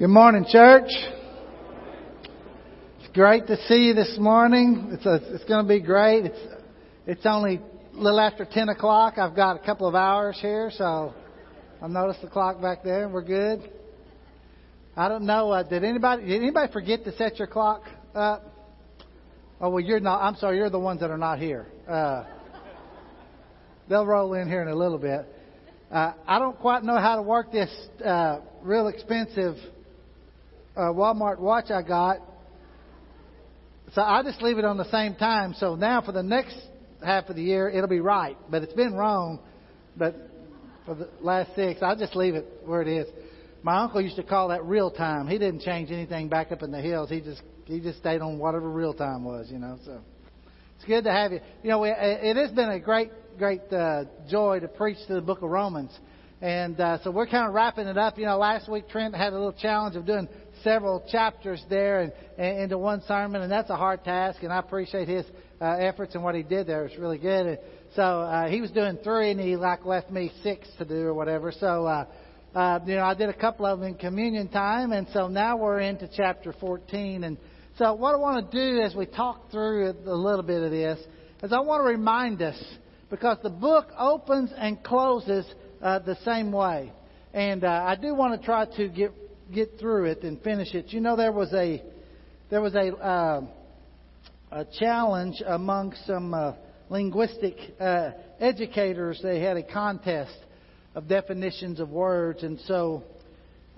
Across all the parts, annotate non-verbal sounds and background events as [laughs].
Good morning, church. It's great to see you this morning. It's a, it's going to be great. It's it's only a little after ten o'clock. I've got a couple of hours here, so I've noticed the clock back there. We're good. I don't know. Uh, did anybody did anybody forget to set your clock up? Oh well, you're not. I'm sorry. You're the ones that are not here. Uh, they'll roll in here in a little bit. Uh, I don't quite know how to work this uh, real expensive uh, Walmart watch I got. So I just leave it on the same time. So now for the next half of the year, it'll be right. But it's been wrong. But for the last six, I'll just leave it where it is. My uncle used to call that real time. He didn't change anything back up in the hills. He just he just stayed on whatever real time was, you know. So it's good to have you. You know, it has been a great great uh, joy to preach to the book of Romans. And uh, so we're kind of wrapping it up. You know, last week Trent had a little challenge of doing several chapters there and, and into one sermon, and that's a hard task. And I appreciate his uh, efforts and what he did there. It was really good. And so uh, he was doing three, and he like left me six to do or whatever. So uh, uh, you know, I did a couple of them in communion time, and so now we're into chapter 14. And so what I want to do as we talk through a little bit of this is I want to remind us because the book opens and closes uh, the same way. And uh, I do want to try to get get through it and finish it. You know, there was a there was a uh, a challenge among some uh, linguistic uh, educators. They had a contest of definitions of words, and so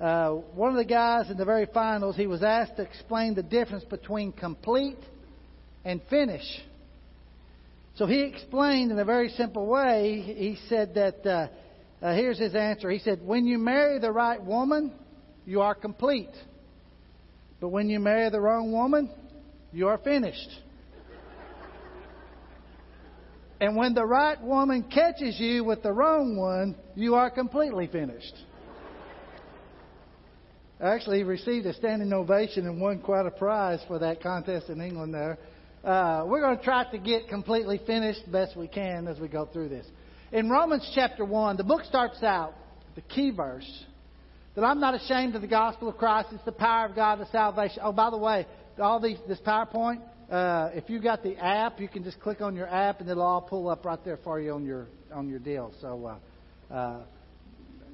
uh, one of the guys in the very finals he was asked to explain the difference between complete and finish. So he explained in a very simple way. He said that uh, uh, here's his answer. He said, When you marry the right woman, you are complete. But when you marry the wrong woman, you are finished. and when the right woman catches you with the wrong one, you are completely finished. Actually, received a standing ovation and won quite a prize for that contest in England there. Uh, we're going to try to get completely finished best we can as we go through this. In Romans chapter 1, the book starts out, the key verse, that I'm not ashamed of the gospel of Christ. It's the power of God to salvation. Oh, by the way, all these, this PowerPoint, uh, if you got the app, you can just click on your app and it'll all pull up right there for you on your on your deal. So uh, uh,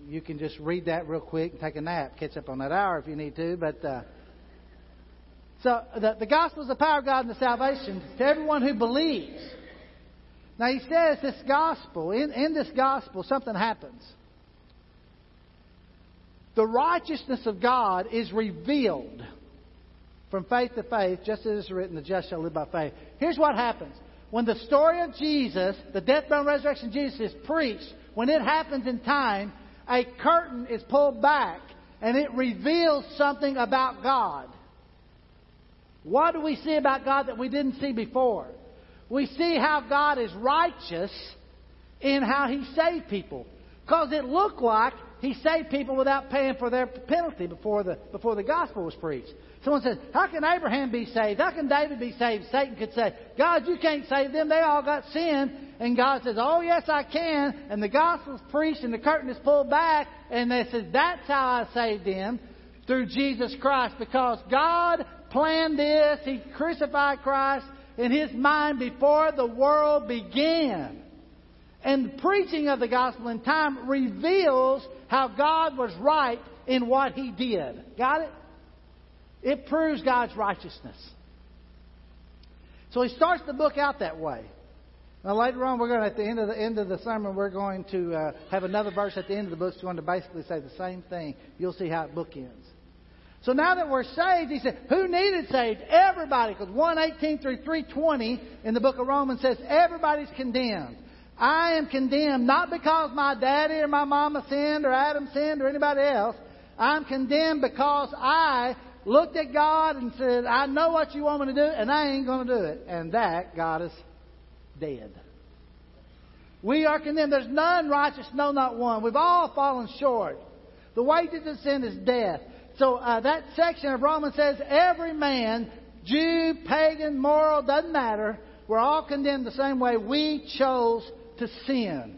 you can just read that real quick and take a nap, catch up on that hour if you need to. But uh, so the, the gospel is the power of God and the salvation to everyone who believes. Now he says this gospel, in, in this gospel, something happens. The righteousness of God is revealed from faith to faith, just as it's written, the just shall live by faith. Here's what happens. When the story of Jesus, the death, burial, and resurrection of Jesus is preached, when it happens in time, a curtain is pulled back and it reveals something about God. What do we see about God that we didn't see before? we see how God is righteous in how He saved people. Because it looked like He saved people without paying for their penalty before the, before the gospel was preached. Someone says, How can Abraham be saved? How can David be saved? Satan could say, God, you can't save them. They all got sin. And God says, Oh, yes, I can. And the gospel's preached and the curtain is pulled back. And they says, That's how I saved them through Jesus Christ. Because God planned this. He crucified Christ in his mind before the world began. And the preaching of the gospel in time reveals how God was right in what he did. Got it? It proves God's righteousness. So he starts the book out that way. Now later on, we're going to, at the end of the end of the sermon, we're going to uh, have another verse at the end of the book that's going to basically say the same thing. You'll see how it bookends. So now that we're saved, he said, who needed saved? Everybody. Because 118 through 320 in the book of Romans says everybody's condemned. I am condemned not because my daddy or my mama sinned or Adam sinned or anybody else. I'm condemned because I looked at God and said, I know what you want me to do and I ain't going to do it. And that got us dead. We are condemned. There's none righteous, no, not one. We've all fallen short. The wages of sin is death. So uh, that section of Romans says every man, Jew, pagan, moral, doesn't matter, we're all condemned the same way. We chose to sin.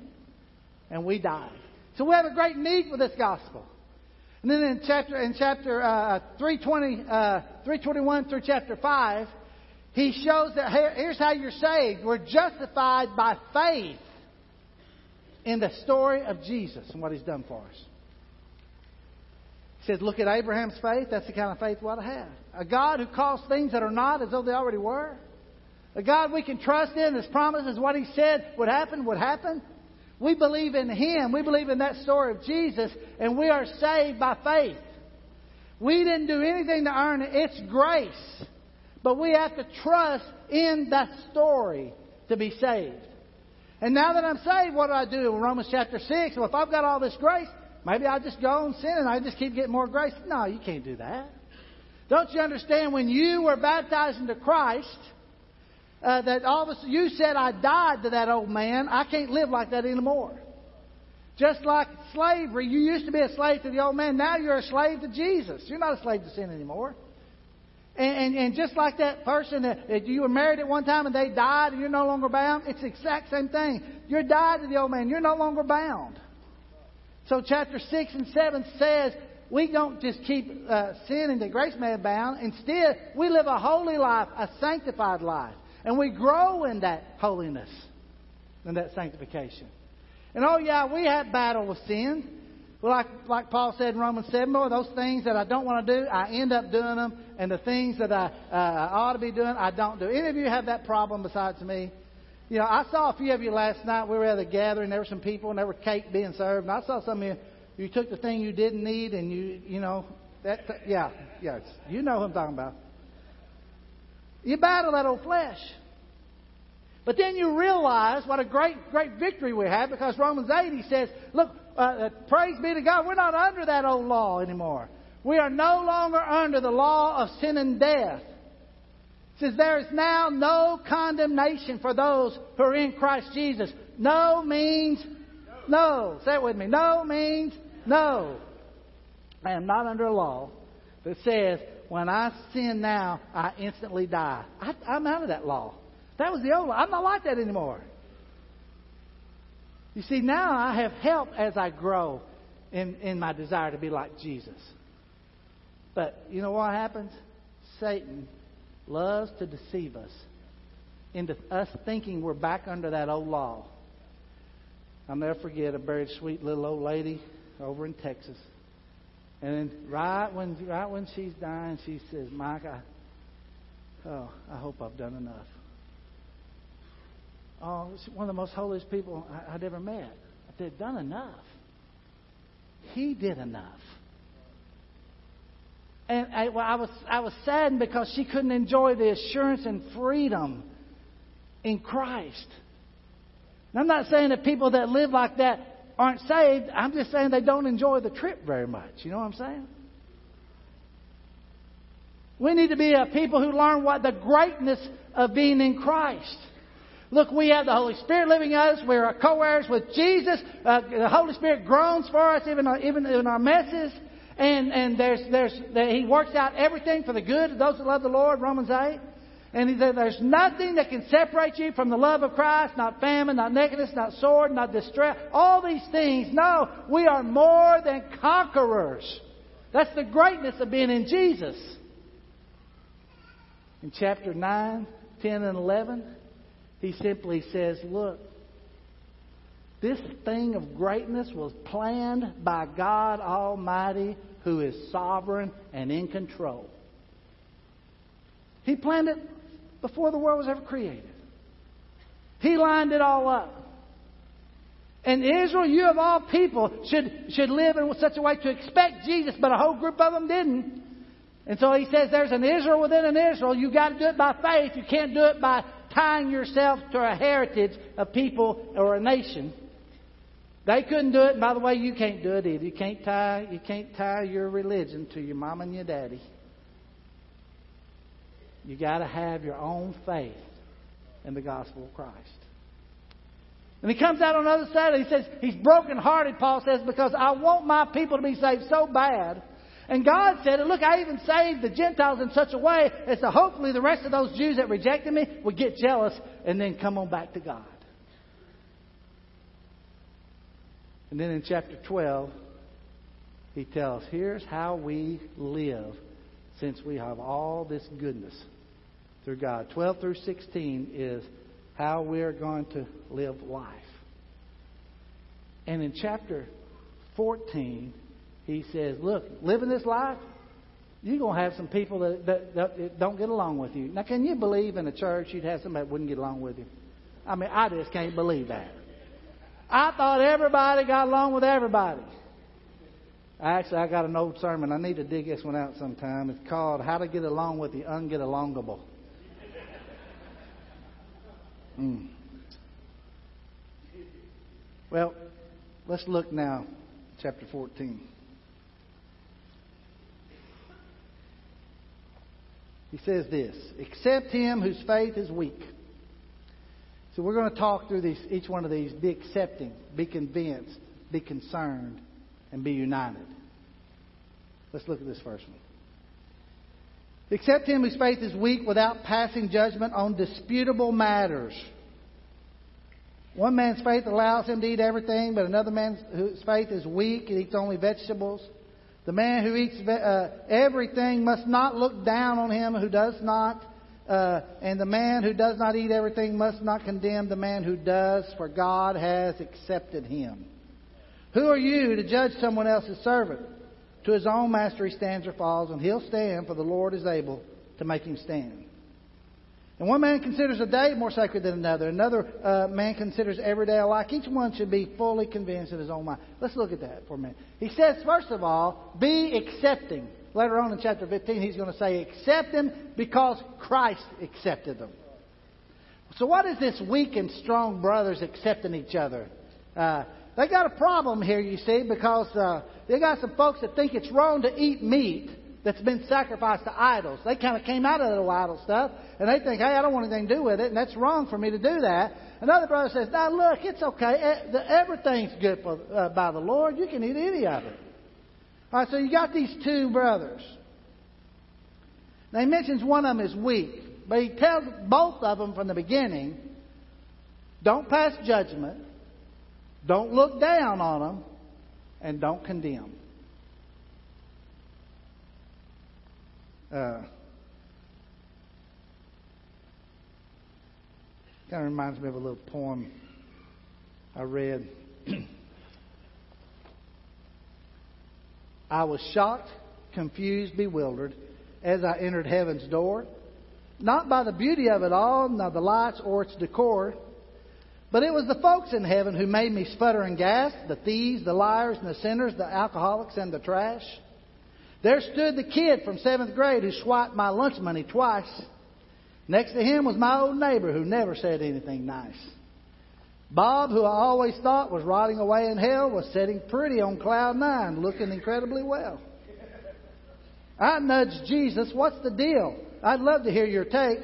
And we died. So we have a great need for this gospel. And then in chapter in chapter uh, 320, uh, 321 through chapter 5, he shows that here, here's how you're saved. We're justified by faith in the story of Jesus and what he's done for us. He says, look at Abraham's faith. That's the kind of faith we ought to have. A God who calls things that are not as though they already were. A God we can trust in. His promises, what He said would happen, would happen. We believe in Him. We believe in that story of Jesus, and we are saved by faith. We didn't do anything to earn it. It's grace. But we have to trust in that story to be saved. And now that I'm saved, what do I do? In Romans chapter 6, well, if I've got all this grace, maybe I just go and sin and I just keep getting more grace. No, you can't do that. Don't you understand when you were baptized into Christ, uh, that all of a sudden you said, I died to that old man. I can't live like that anymore. Just like slavery, you used to be a slave to the old man. Now you're a slave to Jesus. You're not a slave to sin anymore. And, and, and just like that person that, that you were married at one time and they died and you're no longer bound, it's the exact same thing. You're died to the old man. You're no longer bound. So chapter 6 and 7 says we don't just keep uh, sinning the grace may bound. Instead, we live a holy life, a sanctified life. And we grow in that holiness and that sanctification. And oh, yeah, we have battle with sin. Well, like, like Paul said in Romans 7, boy, those things that I don't want to do, I end up doing them. And the things that I, uh, I ought to be doing, I don't do. Any of you have that problem besides me? You know, I saw a few of you last night. We were at a gathering. There were some people, and there were cake being served. And I saw some of you. You took the thing you didn't need, and you, you know, that. Yeah, yeah. You know what I'm talking about. You battle that old flesh. But then you realize what a great, great victory we have because Romans 8, he says, look, uh, uh, praise be to God, we're not under that old law anymore. We are no longer under the law of sin and death. Says, there is now no condemnation for those who are in Christ Jesus. No means no. Say it with me. No means no. I am not under a law that says, when I sin now, I instantly die. I, I'm out of that law. That was the old law. I'm not like that anymore. You see, now I have help as I grow in, in my desire to be like Jesus. But you know what happens? Satan loves to deceive us into us thinking we're back under that old law. I'll never forget a very sweet little old lady over in Texas. And then right when right when she's dying, she says, Mike, I, oh, I hope I've done enough. Oh, one of the most holiest people I'd ever met. I said, done enough. He did enough. And I, well, I, was, I was saddened because she couldn't enjoy the assurance and freedom in Christ. And I'm not saying that people that live like that aren't saved. I'm just saying they don't enjoy the trip very much. You know what I'm saying? We need to be a people who learn what the greatness of being in Christ. Look, we have the Holy Spirit living in us. We're co-heirs with Jesus. Uh, the Holy Spirit groans for us, even even in our messes. And, and there's, there's, he works out everything for the good of those who love the Lord, Romans 8. And there's nothing that can separate you from the love of Christ, not famine, not nakedness, not sword, not distress, all these things. No, we are more than conquerors. That's the greatness of being in Jesus. In chapter 9, 10, and 11, he simply says, look, this thing of greatness was planned by God Almighty who is sovereign and in control. He planned it before the world was ever created. He lined it all up. And Israel, you of all people, should, should live in such a way to expect Jesus, but a whole group of them didn't. And so he says there's an Israel within an Israel. You've got to do it by faith. You can't do it by tying yourself to a heritage of people or a nation. They couldn't do it. And by the way, you can't do it either. You can't tie, you can't tie your religion to your mom and your daddy. You got to have your own faith in the gospel of Christ. And he comes out on the other side and he says, he's brokenhearted, Paul says, because I want my people to be saved so bad. And God said, look, I even saved the Gentiles in such a way as to hopefully the rest of those Jews that rejected me would get jealous and then come on back to God. And then in chapter 12, he tells, here's how we live since we have all this goodness through God. 12 through 16 is how we're going to live life. And in chapter 14, he says, Look, living this life, you're going to have some people that, that, that, don't get along with you. Now, can you believe in a church you'd have somebody that wouldn't get along with you? I mean, I just can't believe that. I thought everybody got along with everybody. Actually, I got an old sermon. I need to dig this one out sometime. It's called How to Get Along with the Ungetalongable. Mm. Well, let's look now, chapter 14. He says this Accept him whose faith is weak. So we're going to talk through these, each one of these. Be accepting, be convinced, be concerned, and be united. Let's look at this first one. Accept him whose faith is weak without passing judgment on disputable matters. One man's faith allows him to eat everything, but another man's whose faith is weak and eats only vegetables. The man who eats uh, everything must not look down on him who does not. Uh, and the man who does not eat everything must not condemn the man who does, for God has accepted him. Who are you to judge someone else's servant? To his own master he stands or falls, and he'll stand, for the Lord is able to make him stand. And one man considers a day more sacred than another. Another uh, man considers every day alike. Each one should be fully convinced in his own mind. Let's look at that for a minute. He says, first of all, be accepting. Later on in chapter 15, he's going to say, accept them because Christ accepted them. So, what is this weak and strong brothers accepting each other? Uh, they got a problem here, you see, because uh, they got some folks that think it's wrong to eat meat that's been sacrificed to idols. They kind of came out of the little idol stuff, and they think, hey, I don't want anything to do with it, and that's wrong for me to do that. Another brother says, now look, it's okay. Everything's good for, uh, by the Lord. You can eat any of it. All right, so you got these two brothers. Now he mentions one of them is weak, but he tells both of them from the beginning, don't pass judgment, don't look down on them, and don't condemn. Uh, kind of reminds me of a little poem I read. [clears throat] I was shocked, confused, bewildered as I entered heaven's door, not by the beauty of it all, nor the lights or its decor, but it was the folks in heaven who made me sputter and gasp the thieves, the liars, and the sinners, the alcoholics, and the trash. There stood the kid from seventh grade who swiped my lunch money twice. Next to him was my old neighbor who never said anything nice. Bob, who I always thought was rotting away in hell, was sitting pretty on cloud nine, looking incredibly well. I nudged Jesus, What's the deal? I'd love to hear your take.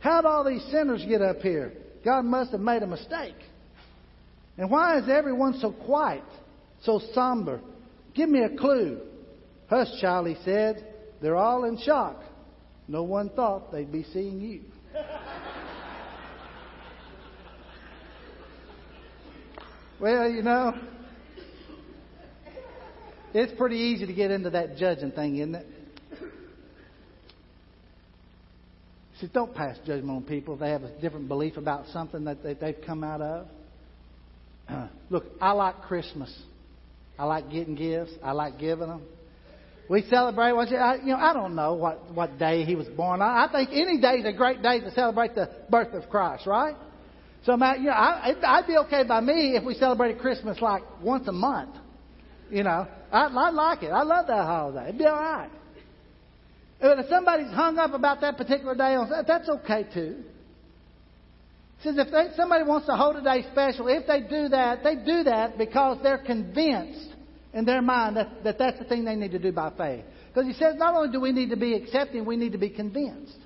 How'd all these sinners get up here? God must have made a mistake. And why is everyone so quiet, so somber? Give me a clue. Hush, child, he said. They're all in shock. No one thought they'd be seeing you. [laughs] well, you know, it's pretty easy to get into that judging thing, isn't it? See, don't pass judgment on people if they have a different belief about something that they've come out of. [clears throat] look, I like Christmas. I like getting gifts. I like giving them. We celebrate. You know, I don't know what what day he was born. I, I think any day is a great day to celebrate the birth of Christ, right? So, you know, I, I'd be okay by me if we celebrated Christmas like once a month. You know, I, I like it. I love that holiday. It'd be all right. But if somebody's hung up about that particular day, oh, that's okay too. He says if they, somebody wants to hold a day special, if they do that, they do that because they're convinced in their mind that, that that's the thing they need to do by faith. Because he says not only do we need to be accepting, we need to be convinced.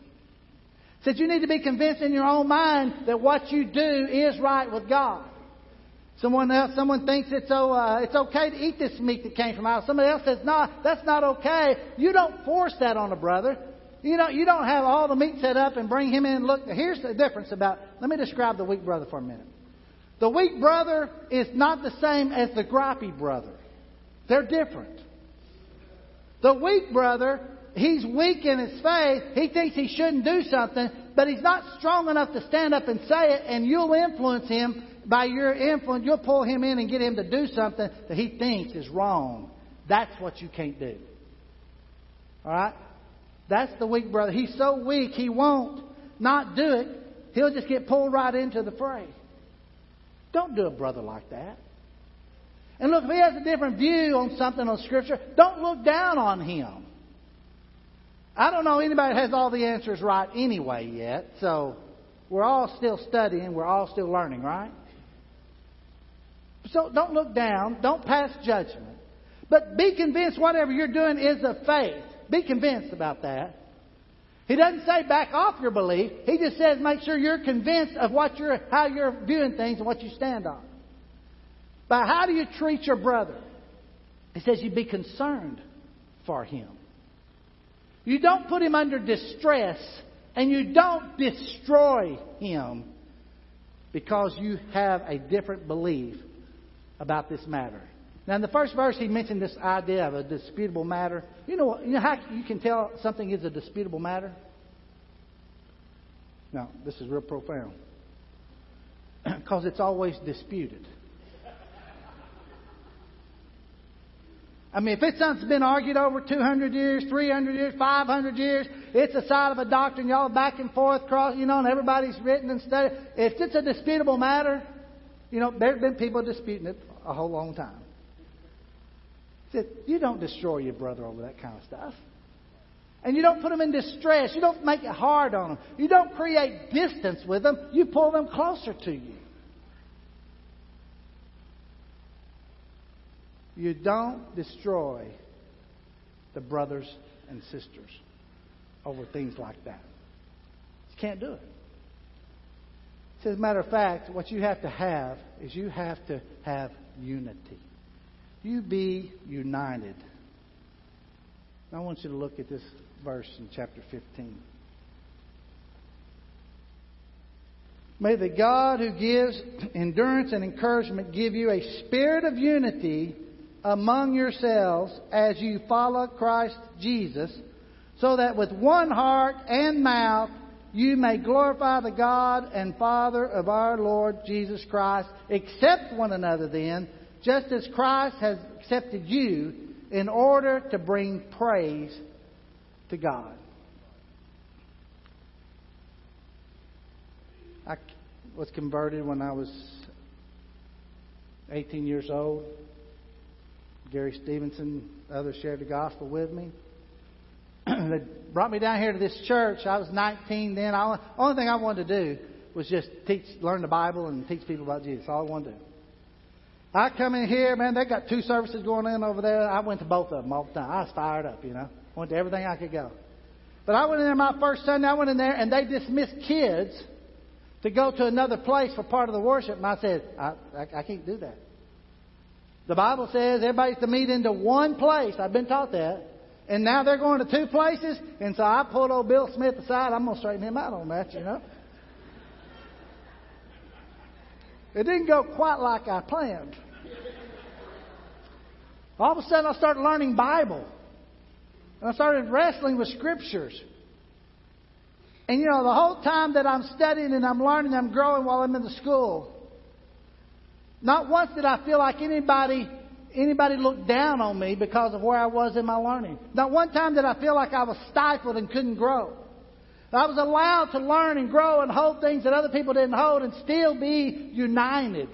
He says you need to be convinced in your own mind that what you do is right with God. Someone else, someone thinks it's so uh, it's okay to eat this meat that came from out. Somebody else says, "No, that's not okay." You don't force that on a brother. You know, you don't have all the meat set up and bring him in. Look, here's the difference about. Let me describe the weak brother for a minute. The weak brother is not the same as the gripey brother. They're different. The weak brother, he's weak in his faith. He thinks he shouldn't do something, but he's not strong enough to stand up and say it, and you'll influence him by your influence. You'll pull him in and get him to do something that he thinks is wrong. That's what you can't do. All right? That's the weak brother. He's so weak, he won't not do it. He'll just get pulled right into the fray. Don't do a brother like that. And look, if he has a different view on something on Scripture, don't look down on him. I don't know anybody that has all the answers right anyway yet, so we're all still studying, we're all still learning, right? So don't look down, don't pass judgment. But be convinced whatever you're doing is of faith. Be convinced about that. He doesn't say back off your belief. He just says make sure you're convinced of what you're, how you're viewing things and what you stand on. But how do you treat your brother? He says you be concerned for him. You don't put him under distress and you don't destroy him because you have a different belief about this matter. Now, in the first verse, he mentioned this idea of a disputable matter. You know, you know how you can tell something is a disputable matter? Now, this is real profound. [clears throat] Because it's always disputed. I mean, if it's something's been argued over 200 years, 300 years, 500 years, it's a side of a doctrine, y'all back and forth, cross, you know, and everybody's written and studied. If it's a disputable matter, you know, there have been people disputing it a whole long time. He said, you don't destroy your brother over that kind of stuff. And you don't put them in distress. You don't make it hard on them. You don't create distance with them. You pull them closer to you. You don't destroy the brothers and sisters over things like that. You can't do it. As a matter of fact, what you have to have is you have to have unity. You be united. I want you to look at this verse in chapter 15. May the God who gives endurance and encouragement give you a spirit of unity among yourselves as you follow Christ Jesus, so that with one heart and mouth you may glorify the God and Father of our Lord Jesus Christ. Accept one another then, just as Christ has accepted you, in order to bring praise to God. I was converted when I was 18 years old. Gary Stevenson, others shared the gospel with me. [clears throat] they brought me down here to this church. I was 19 then. The only thing I wanted to do was just teach, learn the Bible and teach people about Jesus. All I wanted to do. I come in here, man, they got two services going in over there. I went to both of them all the time. I was fired up, you know. Went to everything I could go. But I went in there my first Sunday, I went in there and they dismissed kids to go to another place for part of the worship. And I said, I, I, I can't do that. The Bible says everybody's to meet into one place. I've been taught that. And now they're going to two places. And so I pulled old Bill Smith aside. I'm going to straighten him out on that, you know. It didn't go quite like I planned. All of a sudden, I started learning Bible. And I started wrestling with scriptures. And you know, the whole time that I'm studying and I'm learning, I'm growing while I'm in the school. Not once did I feel like anybody anybody looked down on me because of where I was in my learning. Not one time did I feel like I was stifled and couldn't grow. I was allowed to learn and grow and hold things that other people didn't hold and still be united.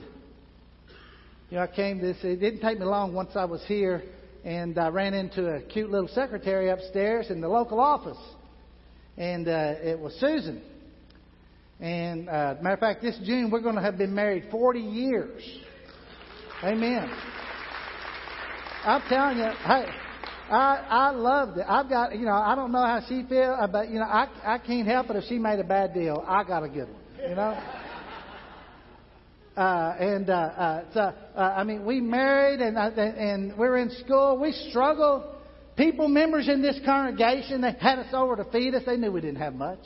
You know, I came this, it didn't take me long once I was here and I ran into a cute little secretary upstairs in the local office. And uh, it was Susan. And uh, matter of fact, this June we're going to have been married 40 years. Amen. I'm telling you, hey, I I loved it. I've got you know I don't know how she feels, uh, but you know I I can't help it if she made a bad deal. I got a good one. You know. [laughs] Uh, and uh, uh, so, uh, I mean, we married and uh, and we were in school. We struggled. People, members in this congregation, they had us over to feed us. They knew we didn't have much.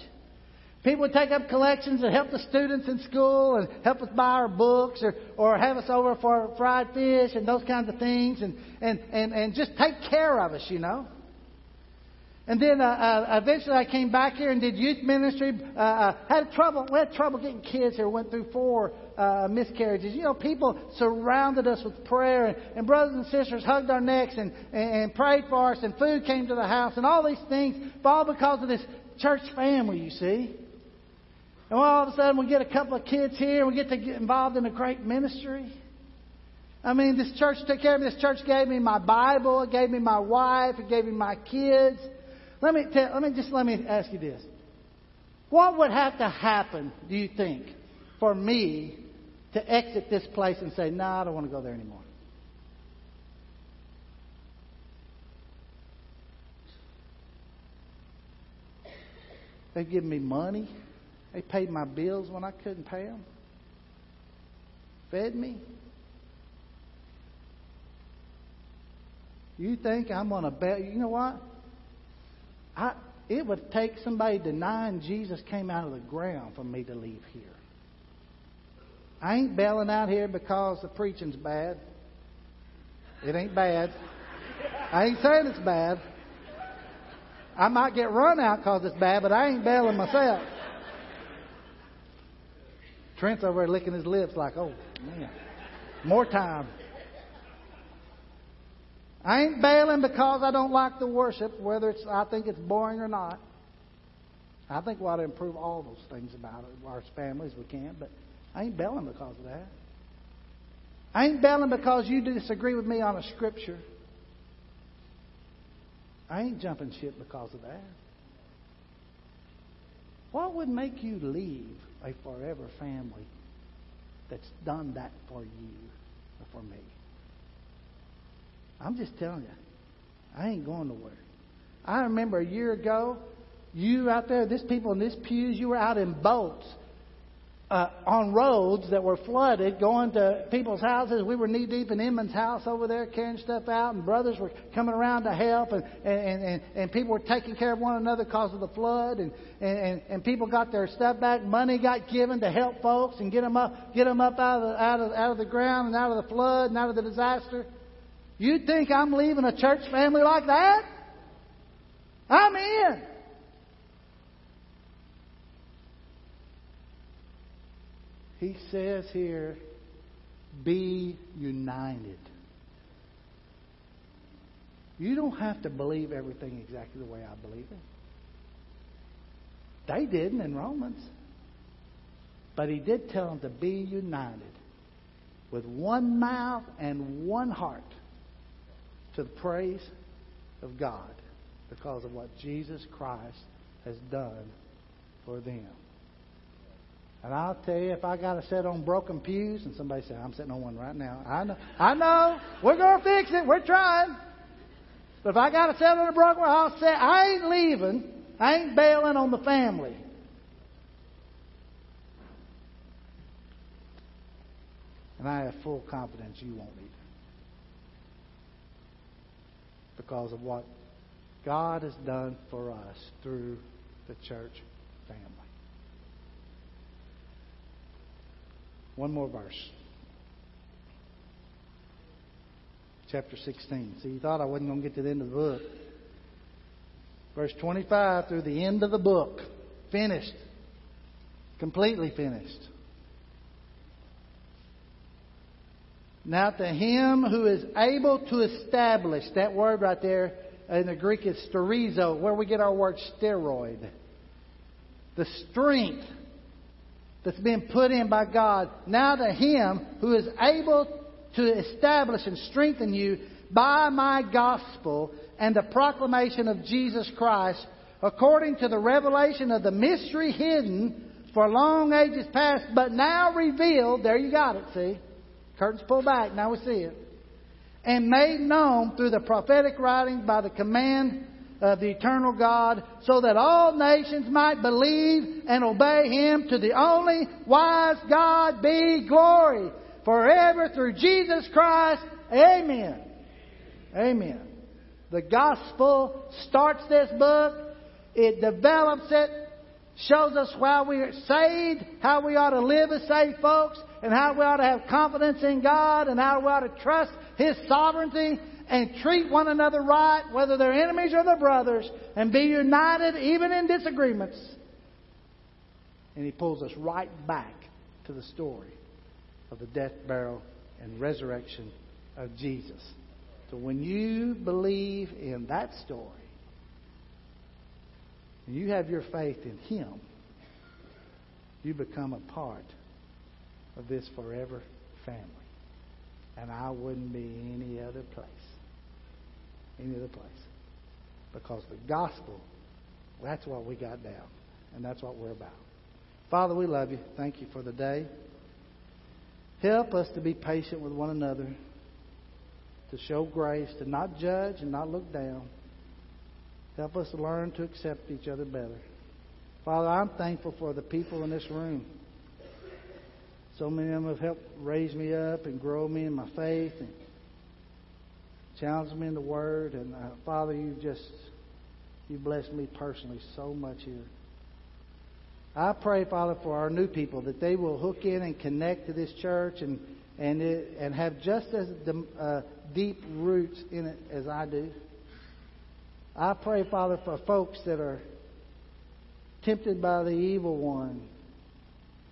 People would take up collections and help the students in school and help us buy our books or, or have us over for fried fish and those kinds of things and, and, and, and just take care of us, you know. And then uh, uh, eventually I came back here and did youth ministry. Uh, uh, had trouble. We had trouble getting kids here. Went through four uh, miscarriages. You know, people surrounded us with prayer, and, and brothers and sisters hugged our necks and, and, and prayed for us, and food came to the house, and all these things, all because of this church family. You see. And all of a sudden we get a couple of kids here, and we get to get involved in a great ministry. I mean, this church took care of me. This church gave me my Bible, it gave me my wife, it gave me my kids. Let me tell, let me just let me ask you this. What would have to happen, do you think, for me to exit this place and say, no, nah, I don't want to go there anymore? They've given me money. They paid my bills when I couldn't pay them. Fed me. You think I'm going to bet? You know what? I, it would take somebody denying Jesus came out of the ground for me to leave here. I ain't bailing out here because the preaching's bad. It ain't bad. I ain't saying it's bad. I might get run out because it's bad, but I ain't bailing myself. Trent's over there licking his lips like, oh, man, more time. I ain't bailing because I don't like the worship, whether it's I think it's boring or not. I think we ought to improve all those things about it, our families we can, but I ain't bailing because of that. I ain't bailing because you disagree with me on a scripture. I ain't jumping ship because of that. What would make you leave a forever family that's done that for you or for me? I'm just telling you, I ain't going nowhere. I remember a year ago, you out there, this people in this pews, you were out in boats uh, on roads that were flooded, going to people's houses. We were knee deep in Inman's house over there, carrying stuff out, and brothers were coming around to help, and and and, and people were taking care of one another because of the flood, and, and and people got their stuff back. Money got given to help folks and get them up, get them up out of the, out of out of the ground and out of the flood and out of the disaster. You'd think I'm leaving a church family like that? I'm in. He says here, be united. You don't have to believe everything exactly the way I believe it. They didn't in Romans. But he did tell them to be united with one mouth and one heart to the praise of God because of what Jesus Christ has done for them. And I'll tell you, if I got to sit on broken pews, and somebody say, I'm sitting on one right now. I know, I know, we're going to fix it. We're trying. But if I got to sit on a broken one, I'll say, I ain't leaving. I ain't bailing on the family. And I have full confidence you won't either. Because of what God has done for us through the church family. One more verse. Chapter 16. See, you thought I wasn't going to get to the end of the book. Verse 25 through the end of the book. Finished. Completely finished. Now to him who is able to establish, that word right there in the Greek is sterizo, where we get our word steroid. The strength that's been put in by God. Now to Him who is able to establish and strengthen you by my gospel and the proclamation of Jesus Christ, according to the revelation of the mystery hidden for long ages past, but now revealed. There you got it, see? Curtains pulled back, now we see it. And made known through the prophetic writings by the command of the eternal God, so that all nations might believe and obey Him. To the only wise God be glory forever through Jesus Christ. Amen. Amen. The gospel starts this book. It develops it, shows us why we are saved, how we ought to live as saved folks, and how we ought to have confidence in God, and how we ought to trust His sovereignty, and treat one another right, whether they're enemies or they're brothers, and be united even in disagreements. And he pulls us right back to the story of the death, burial, and resurrection of Jesus. So when you believe in that story, and you have your faith in Him, you become a part of this forever family. And I wouldn't be any other place. Any other place. Because the gospel, that's what we got down. And that's what we're about. Father, we love you. Thank you for the day. Help us to be patient with one another, to show grace, to not judge and not look down. Help us learn to accept each other better. Father, I'm thankful for the people in this room. So many of them have helped raise me up and grow me in my faith and challenge me in the Word. And uh, Father, you just you blessed me personally so much here. I pray, Father, for our new people that they will hook in and connect to this church and and it, and have just as uh, deep roots in it as I do. I pray, Father, for folks that are tempted by the evil one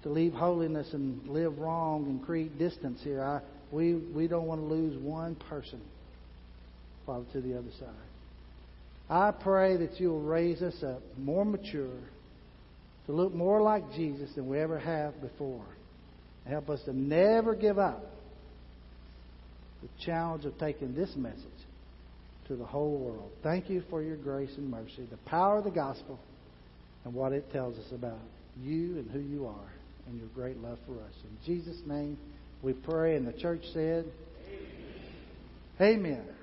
to leave holiness and live wrong and create distance here. I, we, we don't want to lose one person, Father, to the other side. I pray that you'll raise us up more mature, to look more like Jesus than we ever have before. And help us to never give up the challenge of taking this message to the whole world. Thank you for your grace and mercy, the power of the gospel, and what it tells us about you and who you are and your great love for us. In Jesus' name we pray, and the church said, Amen. Amen.